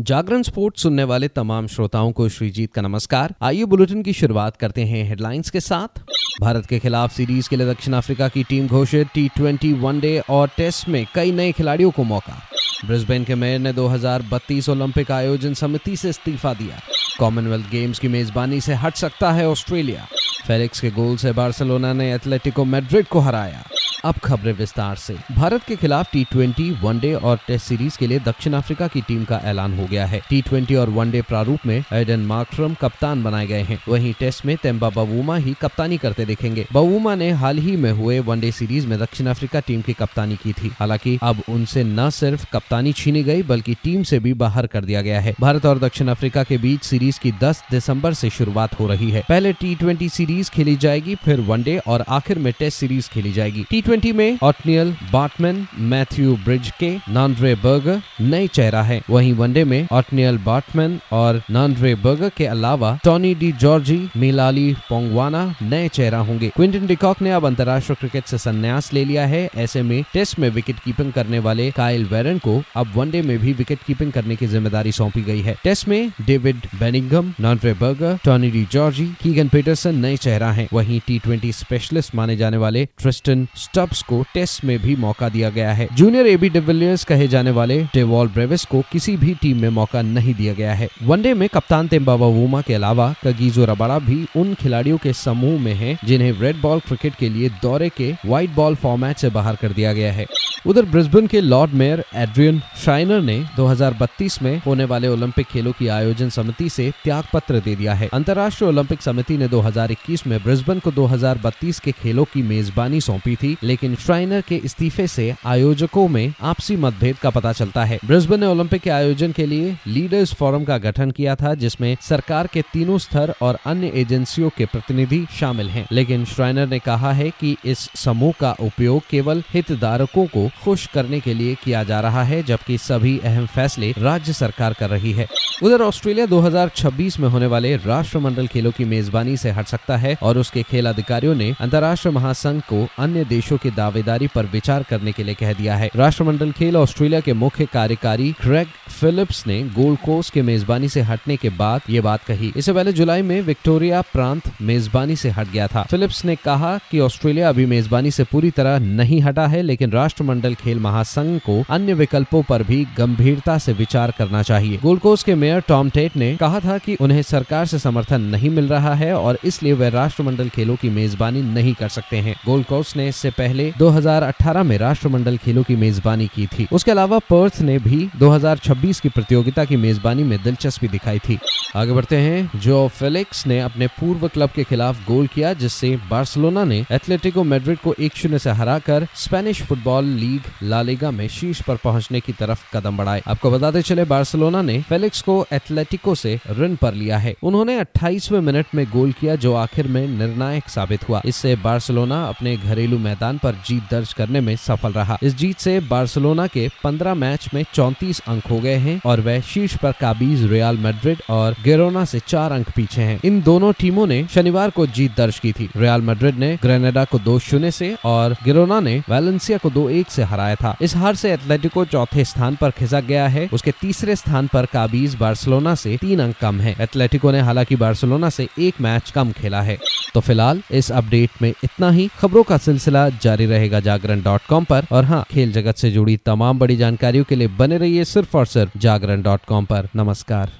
जागरण sports सुनने वाले तमाम श्रोताओं को श्रीजीत का नमस्कार। आइए बुलेटिन की शुरुआत करते हैं हेडलाइंस के साथ। भारत के खिलाफ सीरीज़ के लिए दक्षिण अफ्रीका की टीम घोषित टी ट्वेंटी वनडे और टेस्ट में कई नए खिलाड़ियों को मौका। ब्रिस्बेन के मेयर ने 2032 ओलंपिक आयोजन समिति से इस्तीफा दिया। कॉमनवेल्थ गेम्स की मेजबानी से हट सकता है ऑस्ट्रेलिया। फेलिक्स के गोल से बार्सिलोना ने एथलेटिको मैड्रिड को हराया। अब खबरें विस्तार से। भारत के खिलाफ टी ट्वेंटी वनडे और टेस्ट सीरीज़ के लिए दक्षिण अफ्रीका की टीम का ऐलान हो गया है। टी ट्वेंटी और वनडे प्रारूप में एडन मार्क्रम कप्तान बनाए गए हैं। वहीं टेस्ट में तेम्बा बवूमा ही कप्तानी करते दिखेंगे। बवूमा ने हाल ही में हुए वनडे सीरीज़ में दक्षिण अफ्रीका टीम की कप्तानी की थी। हालाँकि अब उनसे न सिर्फ़ कप्तानी छीनी गई, बल्कि टीम से भी बाहर कर दिया गया है। भारत और दक्षिण अफ्रीका के बीच सीरीज़ की दस दिसंबर से शुरुआत हो रही है। पहले टी सीरीज़ खेली जाएगी, फिर वनडे और आखिर में टेस्ट सीरीज़ खेली जाएगी। टी ट्वेंटी में ऑटनियल बाटमैन मैथ्यू ब्रिज के नानड्रे बर्गर नए चेहरा है। वहीं वनडे में ऑटनियल बाटमैन और नानड्रे बर्गर के अलावा Tony de Zorzi Mihlali Mpongwana नए चेहरा होंगे। क्विंटन डिकॉक ने अब अंतर्राष्ट्रीय क्रिकेट से संन्यास ले लिया है। ऐसे में टेस्ट में विकेट कीपिंग करने वाले काइल वेरन को अब वनडे में भी विकेट कीपिंग करने की ज़िम्मेदारी सौंपी गई है। टेस्ट में David Bedingham Nandre Burger Tony de Zorzi Keegan Petersen नए चेहरा है। वहीं टी स्पेशलिस्ट माने जाने वाले ट्रिस्टन स्टब्स को टेस्ट में भी मौका दिया गया है। जूनियर एबी डिविलियर्स कहे जाने वाले डेवॉल ब्रेविस को किसी भी टीम में मौका नहीं दिया गया है। वनडे में कप्तान तेम्बावा वोमा के अलावा कगीजो रबाड़ा भी उन खिलाड़ियों के समूह में है, जिन्हें रेड बॉल क्रिकेट के लिए दौरे के व्हाइट बॉल फॉर्मेट से बाहर कर दिया गया है। उधर ब्रिस्बेन के लॉर्ड मेयर एड्रियन शाइनर ने 2032 में होने वाले ओलंपिक खेलों की आयोजन समिति से त्याग पत्र दे दिया है। अंतर्राष्ट्रीय ओलंपिक समिति ने 2021 में ब्रिस्बेन को 2032 के खेलों की मेजबानी सौंपी थी लेकिन श्राइनर के इस्तीफे से आयोजकों में आपसी मतभेद का पता चलता है। ब्रिस्बेन ने ओलंपिक के आयोजन के लिए लीडर्स फोरम का गठन किया था, जिसमें सरकार के तीनों स्तर और अन्य एजेंसियों के प्रतिनिधि शामिल हैं। लेकिन श्राइनर ने कहा है कि इस समूह का उपयोग केवल हितधारकों को खुश करने के लिए किया जा रहा है, जबकि सभी अहम फैसले राज्य सरकार कर रही है। उधर ऑस्ट्रेलिया 2026 में होने वाले राष्ट्रमंडल खेलों की मेजबानी से हट सकता है, और उसके खेल अधिकारियों ने अंतर्राष्ट्रीय महासंघ को अन्य देशों की दावेदारी पर विचार करने के लिए कह दिया है। राष्ट्रमंडल खेल ऑस्ट्रेलिया के मुख्य कार्यकारी क्रेग फिलिप्स ने गोल्ड कोस्ट के मेजबानी से हटने के बाद ये बात कही। इससे पहले जुलाई में विक्टोरिया प्रांत मेजबानी से हट गया था। फिलिप्स ने कहा कि ऑस्ट्रेलिया अभी मेजबानी से पूरी तरह नहीं हटा है, लेकिन राष्ट्रमंडल खेल महासंघ को अन्य विकल्पों पर भी गंभीरता से विचार करना चाहिए। गोल्ड कोस्ट के मेयर टॉम टेट ने कहा था कि उन्हें सरकार से समर्थन नहीं मिल रहा है और इसलिए वे राष्ट्रमंडल खेलों की मेजबानी नहीं कर सकते हैं। गोल्ड कोस्ट ने इससे पहले 2018 में राष्ट्रमंडल खेलों की मेजबानी की थी। उसके अलावा पर्थ ने भी 2026 की प्रतियोगिता की मेजबानी में दिलचस्पी दिखाई थी। आगे बढ़ते हैं। जो फेलिक्स ने अपने पूर्व क्लब के खिलाफ गोल किया, जिससे बार्सिलोना ने एथलेटिको मेड्रिड को एक शून्य से हराकर स्पेनिश फुटबॉल लीग लालिगा में शीर्ष पर पहुँचने की तरफ़ कदम बढ़ाए। आपको बताते चले, बार्सिलोना ने फेलिक्स को एथलेटिको से ऋण पर लिया है। उन्होंने 28वें मिनट में गोल किया, जो आखिर में निर्णायक साबित हुआ। इससे बार्सिलोना अपने घरेलू मैदान पर जीत दर्ज करने में सफल रहा। इस जीत से बार्सिलोना के 15 मैच में 34 अंक हो गए हैं और वह शीर्ष पर काबीज रियाल मैड्रिड और गेरोना से चार अंक पीछे हैं। इन दोनों टीमों ने शनिवार को जीत दर्ज की थी। रियाल मैड्रिड ने ग्रेनेडा को दो शून्य से और गिरोना ने वैलेंसिया को दो एक से हराया था। इस हार से एथलेटिको चौथे स्थान पर खिसक गया है। उसके तीसरे स्थान पर काबीज बार्सिलोना से तीन अंक कम है। एथलेटिको ने हालाँकि बार्सिलोना से एक मैच कम खेला है। तो फ़िलहाल इस अपडेट में इतना ही। खबरों का सिलसिला जारी रहेगा जागरण डॉट कॉम पर। और हाँ खेल जगत से जुड़ी तमाम बड़ी जानकारियों के लिए बने रहिए सिर्फ़ और सिर्फ़ जागरण डॉट कॉम आरोप नमस्कार।